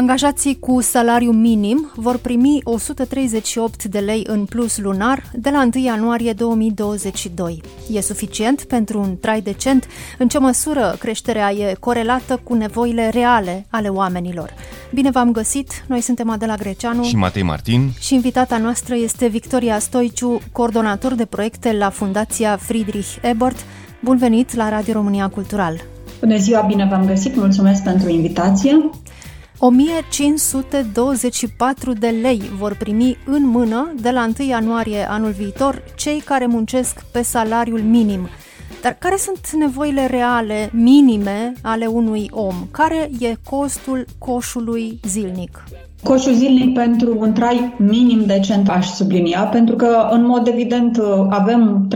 Angajații cu salariu minim vor primi 138 de lei în plus lunar de la 1 ianuarie 2022. E suficient pentru un trai decent? În ce măsură creșterea e corelată cu nevoile reale ale oamenilor? Bine v-am găsit! Noi suntem Adela Greceanu și Matei Martin și invitata noastră este Victoria Stoiciu, coordonator de proiecte la Fundația Friedrich Ebert. Bun venit la Radio România Cultural! Bună ziua, bine v-am găsit, mulțumesc pentru invitație! 1524 de lei vor primi în mână de la 1 ianuarie anul viitor cei care muncesc pe salariul minim. Dar care sunt nevoile reale, minime, ale unui om? Care e costul coșului zilnic? Coșul zilnic pentru un trai minim decent aș sublinia, pentru că, în mod evident, avem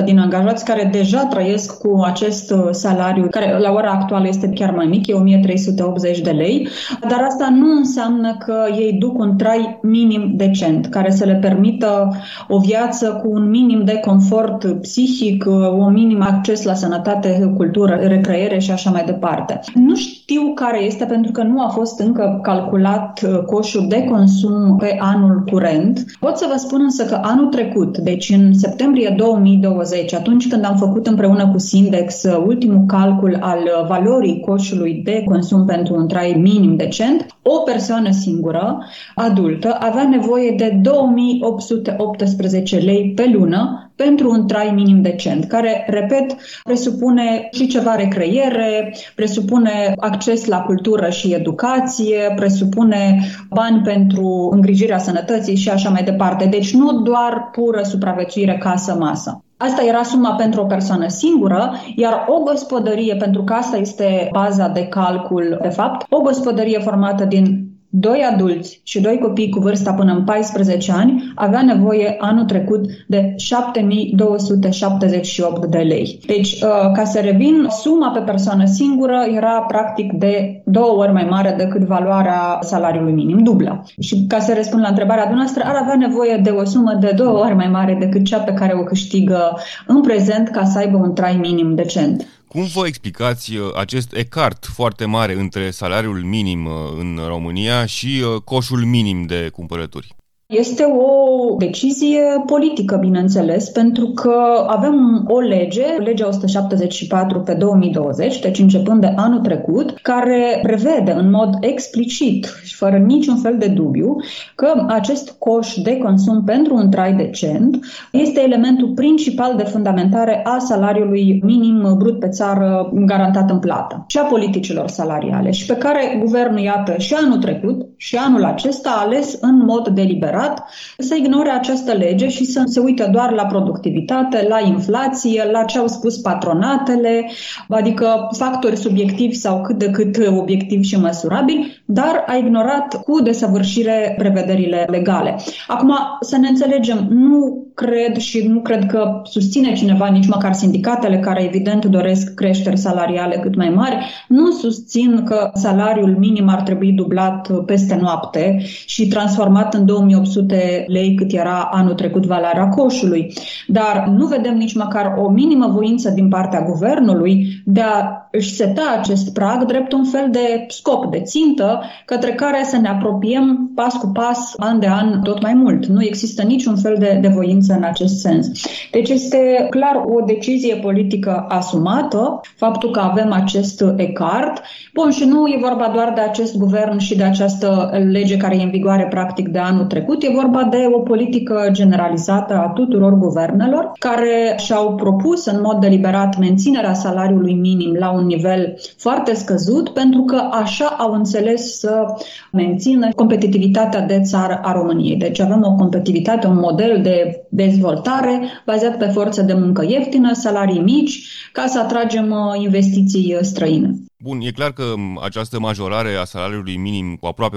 30% din angajați care deja trăiesc cu acest salariu, care la ora actuală este chiar mai mic, e 1380 de lei, dar asta nu înseamnă că ei duc un trai minim decent, care să le permită o viață cu un minim de confort psihic, un minim acces la sănătate, cultură, recreere și așa mai departe. Nu știu care este, pentru că nu a fost încă calculat Uh, coșul de consum pe anul curent. Pot să vă spun însă că anul trecut, deci în septembrie 2020, atunci când am făcut împreună cu Sindex uh, ultimul calcul al uh, valorii coșului de consum pentru un trai minim decent, o persoană singură, adultă, avea nevoie de 2818 lei pe lună pentru un trai minim decent, care, repet, presupune și ceva recreiere, presupune acces la cultură și educație, presupune bani pentru îngrijirea sănătății și așa mai departe. Deci nu doar pură supraviețuire casă-masă. Asta era suma pentru o persoană singură, iar o gospodărie, pentru că asta este baza de calcul, de fapt, o gospodărie formată din doi adulți și doi copii cu vârsta până în 14 ani avea nevoie anul trecut de 7278 de lei. Deci, uh, ca să revin, suma pe persoană singură era practic de două ori mai mare decât valoarea salariului minim, dublă. Și ca să răspund la întrebarea dumneavoastră, ar avea nevoie de o sumă de două ori mai mare decât cea pe care o câștigă în prezent ca să aibă un trai minim decent. Cum vă explicați uh, acest ecart foarte mare între salariul minim uh, în România și uh, coșul minim de cumpărături? Este o decizie politică, bineînțeles, pentru că avem o lege, legea 174 pe 2020, deci începând de anul trecut, care prevede în mod explicit și fără niciun fel de dubiu că acest coș de consum pentru un trai decent este elementul principal de fundamentare a salariului minim brut pe țară garantat în plată și a politicilor salariale și pe care guvernul, iată, și anul trecut și anul acesta a ales în mod deliberat deliberat să ignore această lege și să se uite doar la productivitate, la inflație, la ce au spus patronatele, adică factori subiectivi sau cât de cât obiectivi și măsurabili, dar a ignorat cu desăvârșire prevederile legale. Acum, să ne înțelegem, nu cred și nu cred că susține cineva, nici măcar sindicatele care evident doresc creșteri salariale cât mai mari, nu susțin că salariul minim ar trebui dublat peste noapte și transformat în 2800 lei cât era anul trecut valoarea coșului. Dar nu vedem nici măcar o minimă voință din partea guvernului de a își seta acest prag drept un fel de scop, de țintă, către care să ne apropiem pas cu pas, an de an, tot mai mult. Nu există niciun fel de, de voință în acest sens. Deci este clar o decizie politică asumată, faptul că avem acest ecart. Bun, și nu e vorba doar de acest guvern și de această lege care e în vigoare practic de anul trecut, e vorba de o politică generalizată a tuturor guvernelor care și-au propus în mod deliberat menținerea salariului minim la un nivel foarte scăzut pentru că așa au înțeles să mențină competitivitatea de țară a României. Deci avem o competitivitate, un model de dezvoltare bazat pe forță de muncă ieftină, salarii mici, ca să atragem uh, investiții uh, străine. Bun, e clar că această majorare a salariului minim cu aproape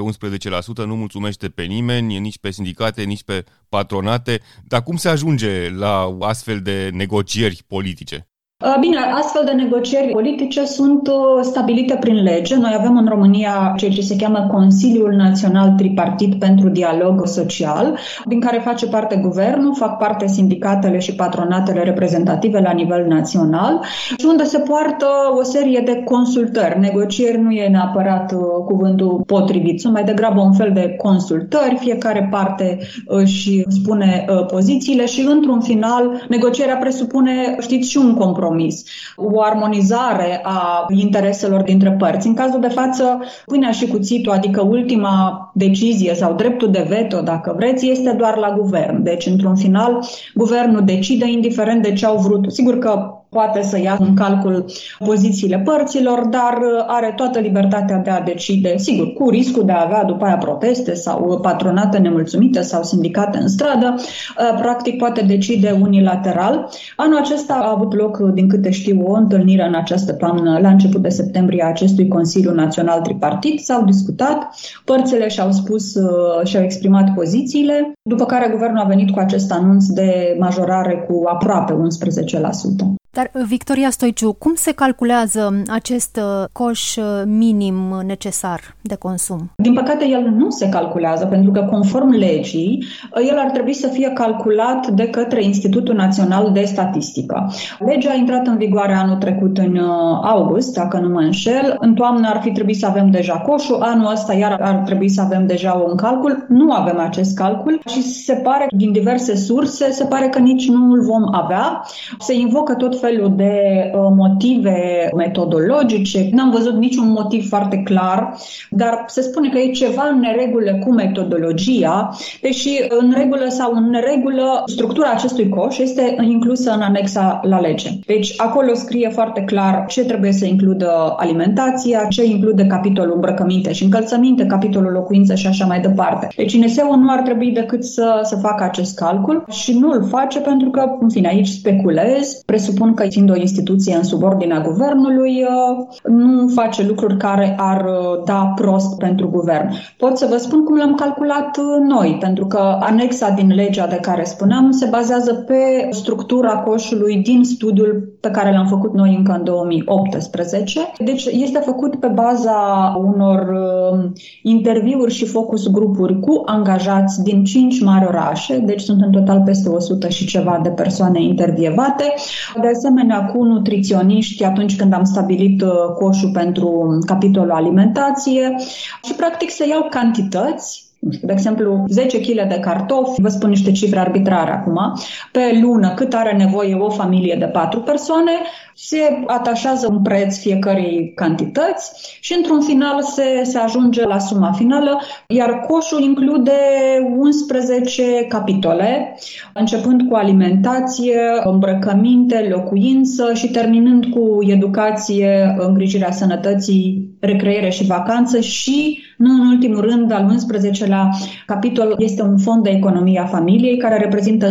11% nu mulțumește pe nimeni, nici pe sindicate, nici pe patronate, dar cum se ajunge la astfel de negocieri politice? Bine, astfel de negocieri politice sunt stabilite prin lege. Noi avem în România ceea ce se cheamă Consiliul Național Tripartit pentru Dialog Social, din care face parte guvernul, fac parte sindicatele și patronatele reprezentative la nivel național și unde se poartă o serie de consultări. Negocieri nu e neapărat cuvântul potrivit, sunt mai degrabă un fel de consultări, fiecare parte își spune pozițiile și într-un final negocierea presupune, știți, și un compromis compromis, o armonizare a intereselor dintre părți. În cazul de față, pâinea și cuțitul, adică ultima decizie sau dreptul de veto, dacă vreți, este doar la guvern. Deci, într-un final, guvernul decide indiferent de ce au vrut. Sigur că poate să ia în calcul pozițiile părților, dar uh, are toată libertatea de a decide, sigur, cu riscul de a avea după aia proteste sau patronate nemulțumite sau sindicate în stradă, uh, practic poate decide unilateral. Anul acesta a avut loc, din câte știu, o întâlnire în această toamnă, la început de septembrie, a acestui Consiliu Național Tripartit. S-au discutat, părțile și-au spus uh, și-au exprimat pozițiile, după care guvernul a venit cu acest anunț de majorare cu aproape 11%. Dar, Victoria Stoiciu, cum se calculează acest uh, coș uh, minim necesar de consum? Din păcate, el nu se calculează, pentru că, conform legii, uh, el ar trebui să fie calculat de către Institutul Național de Statistică. Legea a intrat în vigoare anul trecut în august, dacă nu mă înșel. În toamnă ar fi trebuit să avem deja coșul, anul ăsta iar ar trebui să avem deja un calcul. Nu avem acest calcul și se pare, din diverse surse, se pare că nici nu îl vom avea. Se invocă tot felul de uh, motive metodologice. N-am văzut niciun motiv foarte clar, dar se spune că e ceva în neregulă cu metodologia, deși în regulă sau în neregulă structura acestui coș este inclusă în anexa la lege. Deci acolo scrie foarte clar ce trebuie să includă alimentația, ce include capitolul îmbrăcăminte și încălțăminte, capitolul locuință și așa mai departe. Deci INSEU nu ar trebui decât să, să facă acest calcul și nu îl face pentru că, în fine, aici speculez, presupun spun că, fiind o instituție în subordinea guvernului, uh, nu face lucruri care ar uh, da prost pentru guvern. Pot să vă spun cum l-am calculat uh, noi, pentru că anexa din legea de care spuneam se bazează pe structura coșului din studiul pe care l-am făcut noi încă în 2018. Deci este făcut pe baza unor interviuri și focus grupuri cu angajați din 5 mari orașe, deci sunt în total peste 100 și ceva de persoane intervievate. De asemenea cu nutriționiști atunci când am stabilit uh, coșul pentru capitolul alimentație și practic să iau cantități nu știu, de exemplu, 10 kg de cartofi, vă spun niște cifre arbitrare acum, pe lună cât are nevoie o familie de 4 persoane, se atașează un preț fiecărei cantități și într-un final se, se ajunge la suma finală, iar coșul include 11 capitole, începând cu alimentație, îmbrăcăminte, locuință și terminând cu educație, îngrijirea sănătății, recreere și vacanță și, nu în ultimul rând, al 11-lea capitol este un fond de economie a familiei care reprezintă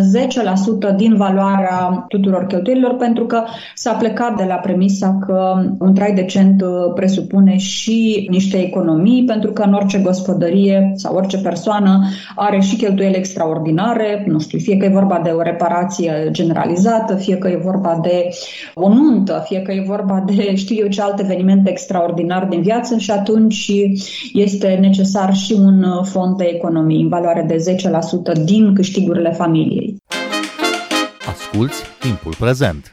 10% din valoarea tuturor cheltuielilor pentru că s-a plecat plecat de la premisa că un trai decent uh, presupune și niște economii, pentru că în orice gospodărie sau orice persoană are și cheltuieli extraordinare, nu știu, fie că e vorba de o reparație generalizată, fie că e vorba de o nuntă, fie că e vorba de știu eu ce alt eveniment extraordinar din viață și atunci este necesar și un fond de economii în valoare de 10% din câștigurile familiei. Asculți timpul prezent!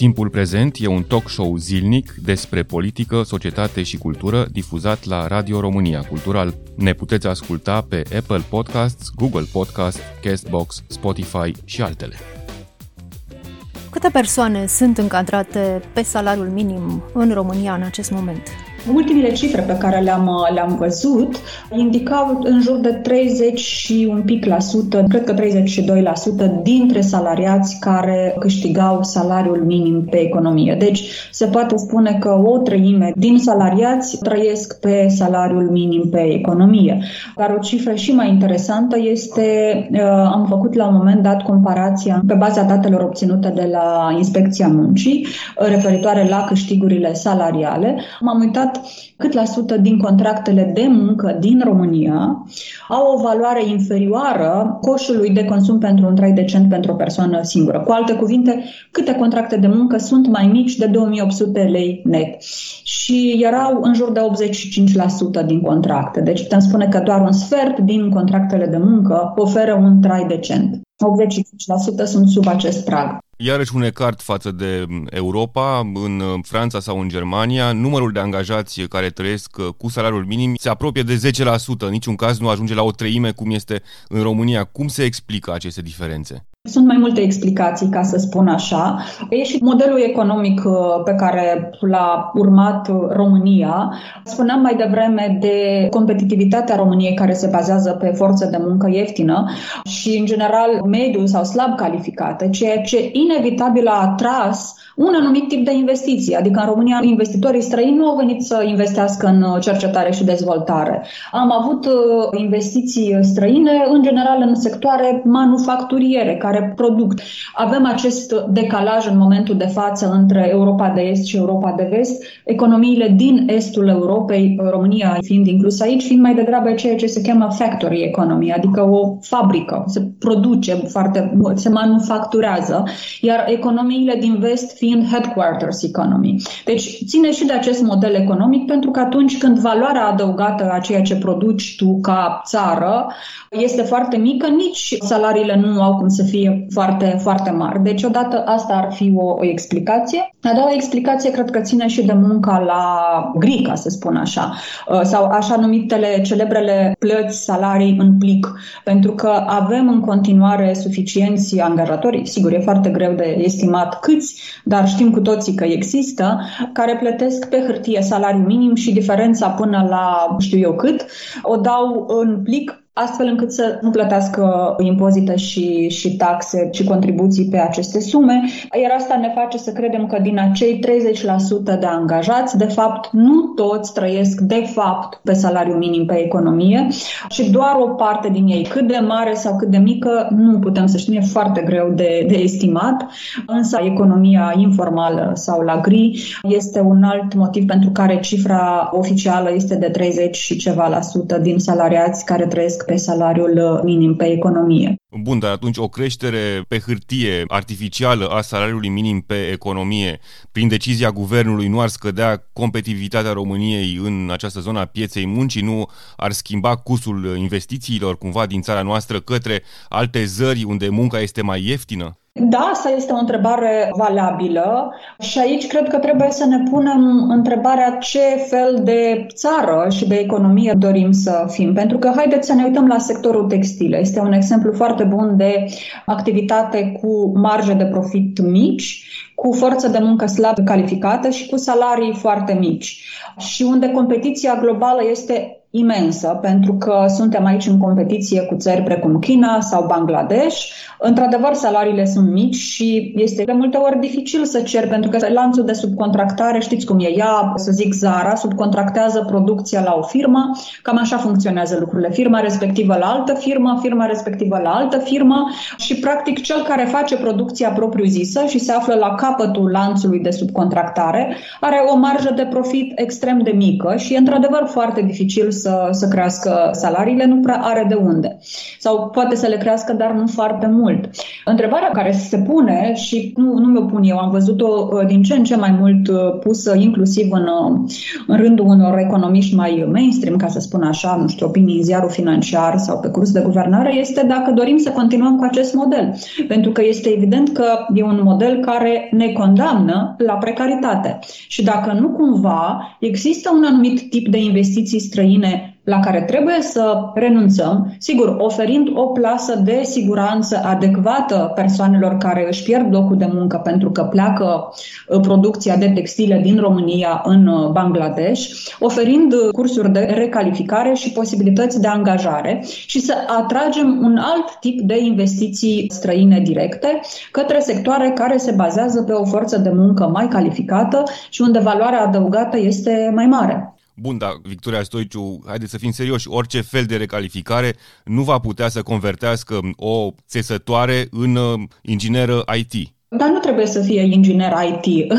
Timpul prezent e un talk show zilnic despre politică, societate și cultură difuzat la Radio România Cultural. Ne puteți asculta pe Apple Podcasts, Google Podcasts, Castbox, Spotify și altele. Câte persoane sunt încadrate pe salariul minim în România în acest moment? Ultimile cifre pe care le-am, le-am văzut indicau în jur de 30 și un pic la sută, cred că 32% dintre salariați care câștigau salariul minim pe economie. Deci se poate spune că o treime din salariați trăiesc pe salariul minim pe economie. Dar o cifră și mai interesantă este, uh, am făcut la un moment dat comparația pe baza datelor obținute de la Inspecția Muncii referitoare la câștigurile salariale. M-am uitat analizat cât la sută din contractele de muncă din România au o valoare inferioară coșului de consum pentru un trai decent pentru o persoană singură. Cu alte cuvinte, câte contracte de muncă sunt mai mici de 2800 lei net. Și erau în jur de 85% din contracte. Deci putem spune că doar un sfert din contractele de muncă oferă un trai decent. 85% sunt sub acest prag. Iarăși un ecart față de Europa, în Franța sau în Germania, numărul de angajați care trăiesc cu salariul minim se apropie de 10%, în niciun caz nu ajunge la o treime cum este în România. Cum se explică aceste diferențe? Sunt mai multe explicații, ca să spun așa. E și modelul economic uh, pe care l-a urmat uh, România. Spuneam mai devreme de competitivitatea României care se bazează pe forță de muncă ieftină și, în general, mediul sau slab calificată, ceea ce inevitabil a atras un anumit tip de investiții. Adică în România investitorii străini nu au venit să investească în uh, cercetare și dezvoltare. Am avut investiții străine, în general, în sectoare manufacturiere, care produc. Avem acest decalaj în momentul de față între Europa de Est și Europa de Vest. Economiile din estul Europei, România fiind inclus aici, fiind mai degrabă ceea ce se cheamă factory economy, adică o fabrică, se produce foarte mult, se manufacturează, iar economiile din vest fiind headquarters economy. Deci ține și de acest model economic pentru că atunci când valoarea adăugată a ceea ce produci tu ca țară este foarte mică, nici salariile nu au cum să fie fie foarte, foarte mari. Deci, odată, asta ar fi o, o explicație. A doua explicație cred că ține și de munca la gri, ca să spun așa, uh, sau așa numitele celebrele plăți, salarii în plic, pentru că avem în continuare suficienți angajatori, sigur, e foarte greu de estimat câți, dar știm cu toții că există, care plătesc pe hârtie salariul minim și diferența până la știu eu cât, o dau în plic astfel încât să nu plătească impozite și, și taxe și contribuții pe aceste sume, iar asta ne face să credem că din acei 30% de angajați, de fapt, nu toți trăiesc de fapt pe salariu minim pe economie și doar o parte din ei, cât de mare sau cât de mică, nu putem să știm, e foarte greu de, de estimat, însă economia informală sau la gri este un alt motiv pentru care cifra oficială este de 30 și ceva la sută din salariați care trăiesc pe salariul uh, minim pe economie. Bun, dar atunci o creștere pe hârtie artificială a salariului minim pe economie prin decizia guvernului nu ar scădea competitivitatea României în această zonă a pieței muncii, nu ar schimba cursul investițiilor cumva din țara noastră către alte zări unde munca este mai ieftină? Da, asta este o întrebare valabilă și aici cred că trebuie să ne punem întrebarea ce fel de țară și de economie dorim să fim. Pentru că haideți să ne uităm la sectorul textil. Este un exemplu foarte bun de activitate cu marje de profit mici, cu forță de muncă slab calificată și cu salarii foarte mici. Și unde competiția globală este imensă, pentru că suntem aici în competiție cu țări precum China sau Bangladesh. Într-adevăr, salariile sunt mici și este de multe ori dificil să cer, pentru că lanțul de subcontractare, știți cum e, ea, să zic Zara, subcontractează producția la o firmă, cam așa funcționează lucrurile. Firma respectivă la altă firmă, firma respectivă la altă firmă și, practic, cel care face producția propriu-zisă și se află la capătul lanțului de subcontractare are o marjă de profit extrem de mică și e, într-adevăr, foarte dificil să, să crească salariile, nu prea are de unde. Sau poate să le crească, dar nu foarte mult. Întrebarea care se pune și nu, nu mi-o pun eu, am văzut-o uh, din ce în ce mai mult uh, pusă inclusiv în, uh, în rândul unor economiști mai mainstream, ca să spun așa, nu știu, opinii în ziarul financiar sau pe curs de guvernare, este dacă dorim să continuăm cu acest model. Pentru că este evident că e un model care ne condamnă la precaritate. Și dacă nu cumva există un anumit tip de investiții străine la care trebuie să renunțăm, sigur, oferind o plasă de siguranță adecvată persoanelor care își pierd locul de muncă pentru că pleacă uh, producția de textile din România în uh, Bangladesh, oferind uh, cursuri de recalificare și posibilități de angajare și să atragem un alt tip de investiții străine directe către sectoare care se bazează pe o forță de muncă mai calificată și unde valoarea adăugată este mai mare. Bun, dar Victoria Stoiciu, haideți să fim serioși, orice fel de recalificare nu va putea să convertească o țesătoare în uh, ingineră IT. Dar nu trebuie să fie inginer IT. Uh,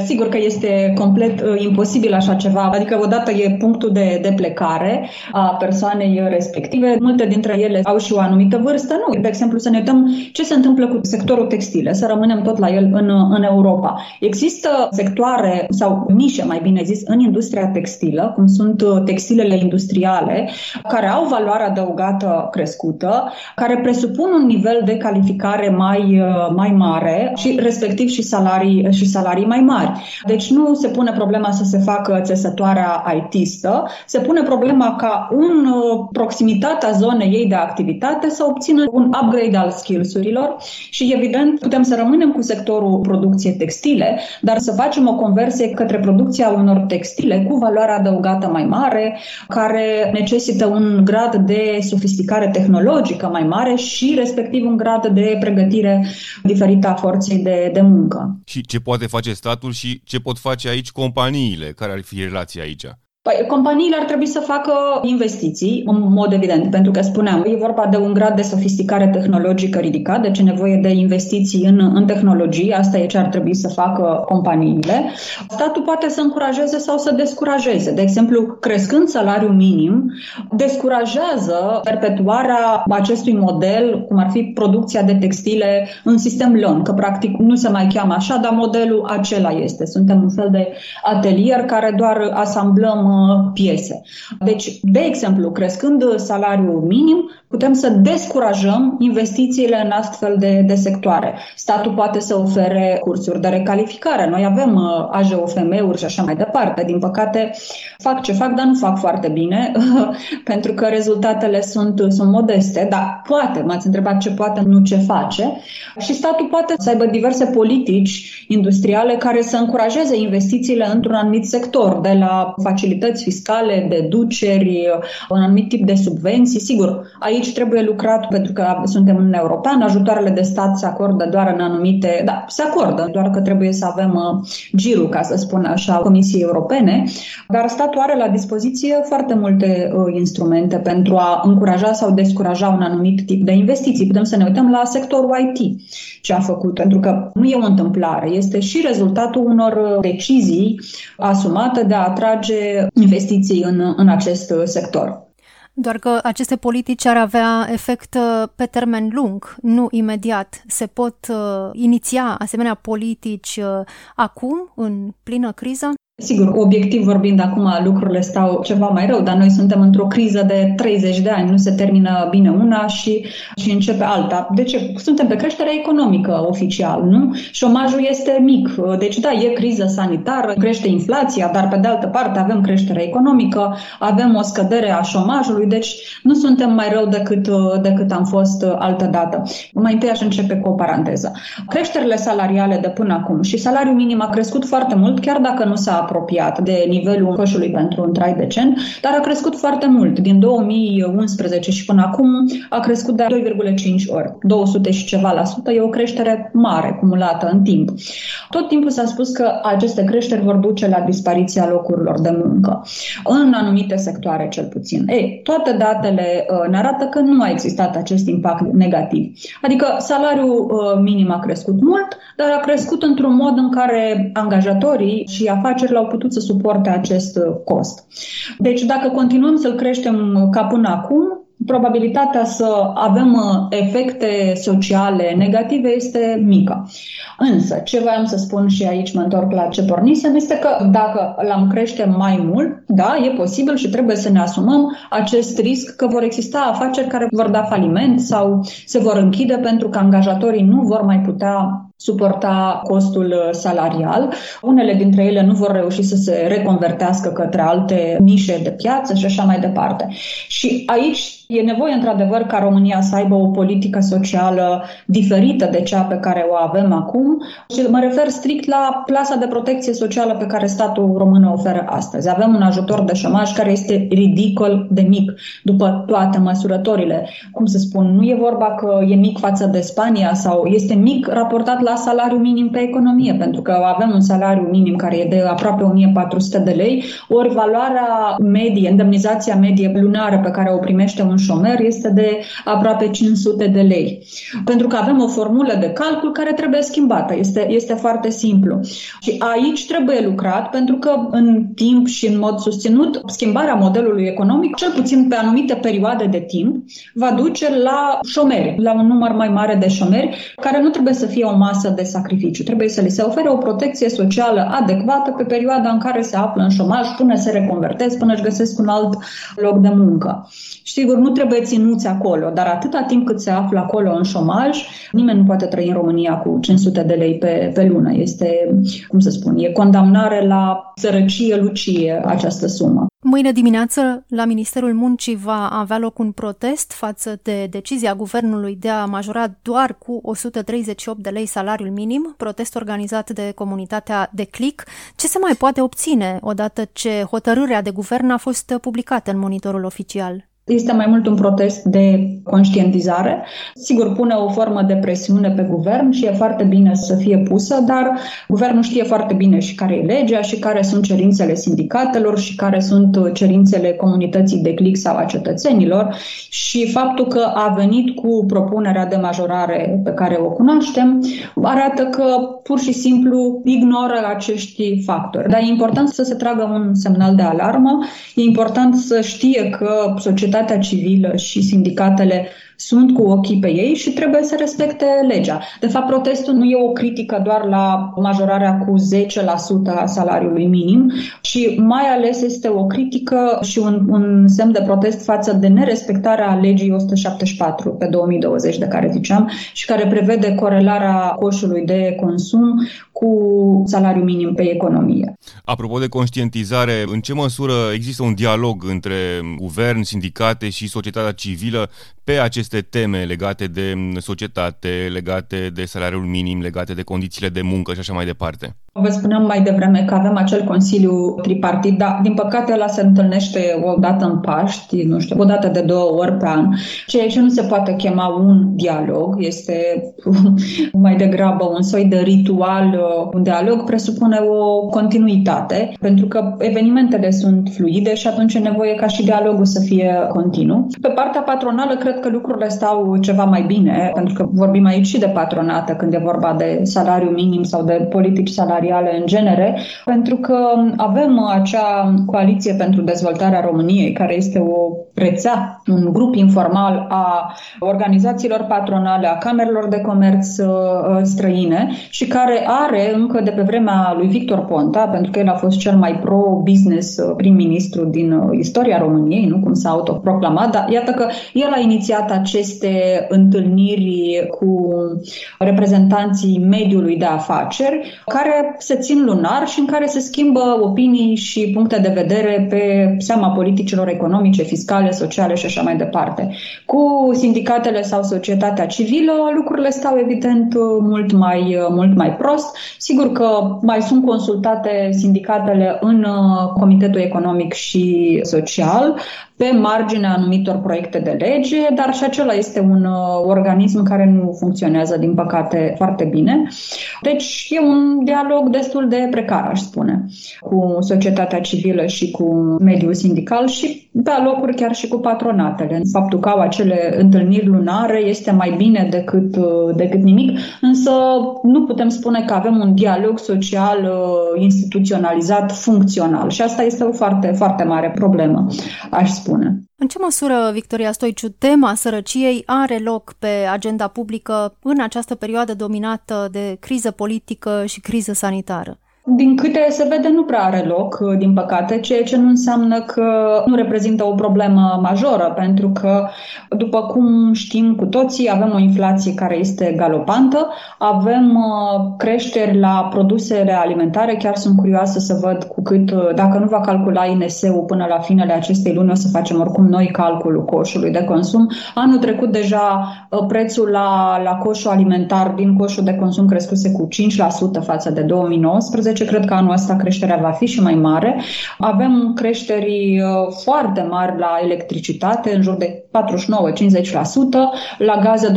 sigur că este complet uh, imposibil așa ceva. Adică odată e punctul de, de plecare a persoanei respective. Multe dintre ele au și o anumită vârstă. Nu. De exemplu, să ne uităm ce se întâmplă cu sectorul textile, să rămânem tot la el în, în Europa. Există sectoare sau nișe, mai bine zis, în industria textilă, cum sunt uh, textilele industriale, care au valoare adăugată crescută, care presupun un nivel de calificare mai, mai mare mare și respectiv și salarii, și salarii mai mari. Deci nu se pune problema să se facă țesătoarea IT-stă, se pune problema ca în uh, proximitatea zonei ei de activitate să obțină un upgrade al skills-urilor și evident putem să rămânem cu sectorul producției textile, dar să facem o conversie către producția unor textile cu valoare adăugată mai mare, care necesită un grad de sofisticare tehnologică mai mare și respectiv un grad de pregătire diferită a forței de, de muncă. Și ce poate face statul și ce pot face aici companiile? Care ar fi relația aici? Păi, companiile ar trebui să facă investiții, în mod evident, pentru că spuneam, e vorba de un grad de sofisticare tehnologică ridicat, deci e nevoie de investiții în, în tehnologie, asta e ce ar trebui să facă companiile. Statul poate să încurajeze sau să descurajeze. De exemplu, crescând salariul minim, descurajează perpetuarea acestui model, cum ar fi producția de textile în sistem lon, că practic nu se mai cheamă așa, dar modelul acela este. Suntem un fel de atelier care doar asamblăm piese. Deci, de exemplu, crescând salariul minim, putem să descurajăm investițiile în astfel de, de sectoare. Statul poate să ofere cursuri de recalificare. Noi avem uh, AJOFM-uri și așa mai departe. Din păcate, fac ce fac, dar nu fac foarte bine, pentru că rezultatele sunt, sunt modeste, dar poate, m-ați întrebat ce poate, nu ce face. Și statul poate să aibă diverse politici industriale care să încurajeze investițiile într-un anumit sector, de la facilități fiscale, deduceri, un anumit tip de subvenții. Sigur, aici trebuie lucrat pentru că suntem în European, ajutoarele de stat se acordă doar în anumite, da, se acordă, doar că trebuie să avem uh, girul, ca să spun așa, Comisiei Europene, dar statul are la dispoziție foarte multe uh, instrumente pentru a încuraja sau descuraja un anumit tip de investiții. Putem să ne uităm la sectorul IT ce a făcut, pentru că nu e o întâmplare, este și rezultatul unor uh, decizii asumate de a atrage investiții în, în acest uh, sector. Doar că aceste politici ar avea efect uh, pe termen lung, nu imediat. Se pot uh, iniția asemenea politici uh, acum, în plină criză? Sigur, obiectiv vorbind, acum lucrurile stau ceva mai rău, dar noi suntem într-o criză de 30 de ani, nu se termină bine una și, și începe alta. De ce? Suntem pe creștere economică oficial, nu? Șomajul este mic, deci da, e criză sanitară, crește inflația, dar pe de altă parte avem creștere economică, avem o scădere a șomajului, deci nu suntem mai rău decât, decât am fost altă dată. Mai întâi aș începe cu o paranteză. Creșterile salariale de până acum și salariul minim a crescut foarte mult, chiar dacă nu s-a apropiat de nivelul coșului pentru un trai decent, dar a crescut foarte mult. Din 2011 și până acum a crescut de 2,5 ori. 200 și ceva la sută e o creștere mare, cumulată în timp. Tot timpul s-a spus că aceste creșteri vor duce la dispariția locurilor de muncă, în anumite sectoare cel puțin. Ei, toate datele uh, ne arată că nu a existat acest impact negativ. Adică salariul uh, minim a crescut mult, dar a crescut într-un mod în care angajatorii și afacerile au putut să suporte acest uh, cost. Deci dacă continuăm să-l creștem ca până acum, probabilitatea să avem uh, efecte sociale negative este mică. Însă, ce voiam să spun și aici mă întorc la ce pornisem, este că dacă l-am crește mai mult, da, e posibil și trebuie să ne asumăm acest risc că vor exista afaceri care vor da faliment sau se vor închide pentru că angajatorii nu vor mai putea suporta costul uh, salarial. Unele dintre ele nu vor reuși să se reconvertească către alte nișe de piață și așa mai departe. Și aici e nevoie, într-adevăr, ca România să aibă o politică socială diferită de cea pe care o avem acum și mă refer strict la plasa de protecție socială pe care statul român o oferă astăzi. Avem un ajutor de șomaj care este ridicol de mic după toate măsurătorile. Cum să spun, nu e vorba că e mic față de Spania sau este mic raportat la salariul minim pe economie, pentru că avem un salariu minim care e de aproape 1400 de lei, ori valoarea medie, indemnizația medie lunară pe care o primește un șomer este de aproape 500 de lei. Pentru că avem o formulă de calcul care trebuie schimbată. Este, este foarte simplu. Și aici trebuie lucrat pentru că în timp și în mod susținut schimbarea modelului economic, cel puțin pe anumite perioade de timp, va duce la șomeri, la un număr mai mare de șomeri, care nu trebuie să fie o masă de sacrificiu. Trebuie să li se ofere o protecție socială adecvată pe perioada în care se află în șomaj până se reconvertez, până își găsesc un alt loc de muncă. Sigur, nu trebuie ținuți acolo, dar atâta timp cât se află acolo în șomaj, nimeni nu poate trăi în România cu 500 de lei pe, pe lună. Este, cum să spun, e condamnare la sărăcie lucie această sumă. Mâine dimineață, la Ministerul Muncii va avea loc un protest față de decizia guvernului de a majora doar cu 138 de lei salariul minim, protest organizat de comunitatea de click. Ce se mai poate obține odată ce hotărârea de guvern a fost publicată în monitorul oficial? Este mai mult un protest de conștientizare. Sigur, pune o formă de presiune pe guvern și e foarte bine să fie pusă, dar guvernul știe foarte bine și care e legea și care sunt cerințele sindicatelor și care sunt cerințele comunității de click sau a cetățenilor și faptul că a venit cu propunerea de majorare pe care o cunoaștem arată că pur și simplu ignoră acești factori. Dar e important să se tragă un semnal de alarmă, e important să știe că societatea societatea civilă și sindicatele sunt cu ochii pe ei și trebuie să respecte legea. De fapt, protestul nu e o critică doar la majorarea cu 10% a salariului minim, ci mai ales este o critică și un, un semn de protest față de nerespectarea legii 174 pe 2020 de care ziceam și care prevede corelarea coșului de consum cu salariul minim pe economie. Apropo de conștientizare, în ce măsură există un dialog între guvern, sindicate și societatea civilă pe aceste teme legate de societate, legate de salariul minim, legate de condițiile de muncă și așa mai departe? Vă spuneam mai devreme că avem acel Consiliu Tripartit, dar din păcate ăla se întâlnește o dată în Paști, nu știu, o dată de două ori pe an, ceea ce nu se poate chema un dialog, este mai degrabă un soi de ritual. Un dialog presupune o continuitate, pentru că evenimentele sunt fluide și atunci e nevoie ca și dialogul să fie continuu. Pe partea patronală cred că lucrurile stau ceva mai bine, pentru că vorbim aici și de patronată când e vorba de salariu minim sau de politici salariale salariale în genere, pentru că avem acea coaliție pentru dezvoltarea României, care este o rețea, un grup informal a organizațiilor patronale, a camerelor de comerț uh, străine și care are încă de pe vremea lui Victor Ponta, pentru că el a fost cel mai pro-business uh, prim-ministru din uh, istoria României, nu cum s-a autoproclamat, dar iată că el a inițiat aceste întâlniri cu reprezentanții mediului de afaceri, care se țin lunar și în care se schimbă opinii și puncte de vedere pe seama politicilor economice, fiscale, sociale și așa mai departe. Cu sindicatele sau societatea civilă, lucrurile stau evident mult mai, mult mai prost. Sigur că mai sunt consultate sindicatele în uh, Comitetul Economic și Social, pe marginea anumitor proiecte de lege, dar și acela este un uh, organism care nu funcționează, din păcate, foarte bine. Deci e un dialog destul de precar, aș spune, cu societatea civilă și cu mediul sindical și pe alocuri chiar și cu patronatele. Faptul că au acele întâlniri lunare este mai bine decât, uh, decât nimic, însă nu putem spune că avem un dialog social uh, instituționalizat, funcțional și asta este o foarte, foarte mare problemă, aș spune spune. În ce măsură, Victoria Stoiciu, tema sărăciei are loc pe agenda publică în această perioadă dominată de criză politică și criză sanitară? Din câte se vede, nu prea are loc, din păcate, ceea ce nu înseamnă că nu reprezintă o problemă majoră, pentru că, după cum știm cu toții, avem o inflație care este galopantă, avem uh, creșteri la produsele alimentare, chiar sunt curioasă să văd cu cât, uh, dacă nu va calcula INS-ul până la finele acestei luni, o să facem oricum noi calculul coșului de consum. Anul trecut deja uh, prețul la, la coșul alimentar din coșul de consum crescuse cu 5% față de 2019, 2019, cred că anul ăsta creșterea va fi și mai mare. Avem creșteri uh, foarte mari la electricitate, în jur de 49-50%, la gaze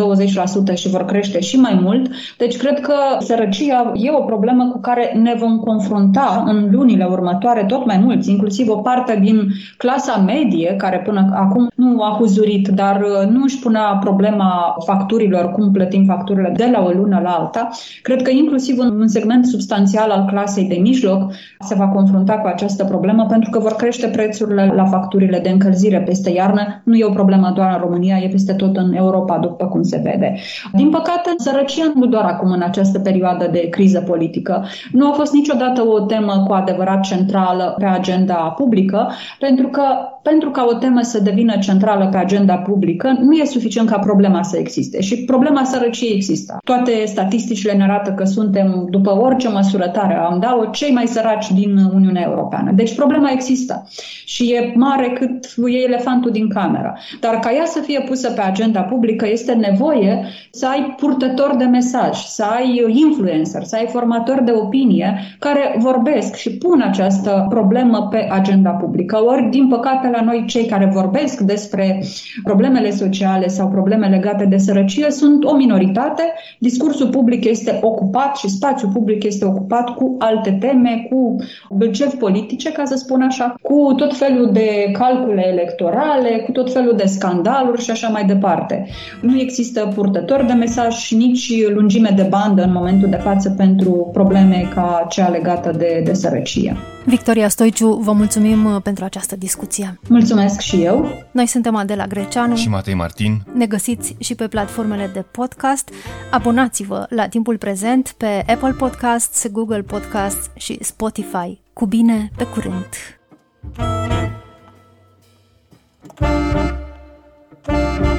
20% și vor crește și mai mult. Deci cred că sărăcia e o problemă cu care ne vom confrunta în lunile următoare tot mai mulți, inclusiv o parte din clasa medie, care până acum nu a huzurit, dar uh, nu își punea problema facturilor, cum plătim facturile de la o lună la alta. Cred că inclusiv un segment substanțial al clasei de mijloc se va confrunta cu această problemă pentru că vor crește prețurile la facturile de încălzire peste iarnă. Nu e o problemă doar în România, e peste tot în Europa, după cum se vede. Din păcate, sărăcia nu doar acum în această perioadă de criză politică. Nu a fost niciodată o temă cu adevărat centrală pe agenda publică, pentru că pentru ca o temă să devină centrală pe agenda publică, nu e suficient ca problema să existe. Și problema sărăciei există. Toate statisticile ne arată că suntem, după orice măsurătare am da-o, cei mai săraci din Uniunea Europeană. Deci problema există și e mare cât e elefantul din cameră. Dar ca ea să fie pusă pe agenda publică, este nevoie să ai purtători de mesaj, să ai influencer, să ai formatori de opinie care vorbesc și pun această problemă pe agenda publică. Ori, din păcate, la noi cei care vorbesc despre problemele sociale sau probleme legate de sărăcie sunt o minoritate. Discursul public este ocupat și spațiul public este ocupat cu alte teme, cu bălcevi politice, ca să spun așa, cu tot felul de calcule electorale, cu tot felul de scandaluri și așa mai departe. Nu există purtători de mesaj și nici lungime de bandă în momentul de față pentru probleme ca cea legată de, de sărăcie. Victoria Stoiciu, vă mulțumim uh, pentru această discuție. Mulțumesc și eu. Noi suntem Adela Greceanu și Matei Martin. Ne găsiți și pe platformele de podcast. Abonați-vă la timpul prezent pe Apple Podcasts, Google Podcasts și Spotify. Cu bine, pe curând! thank you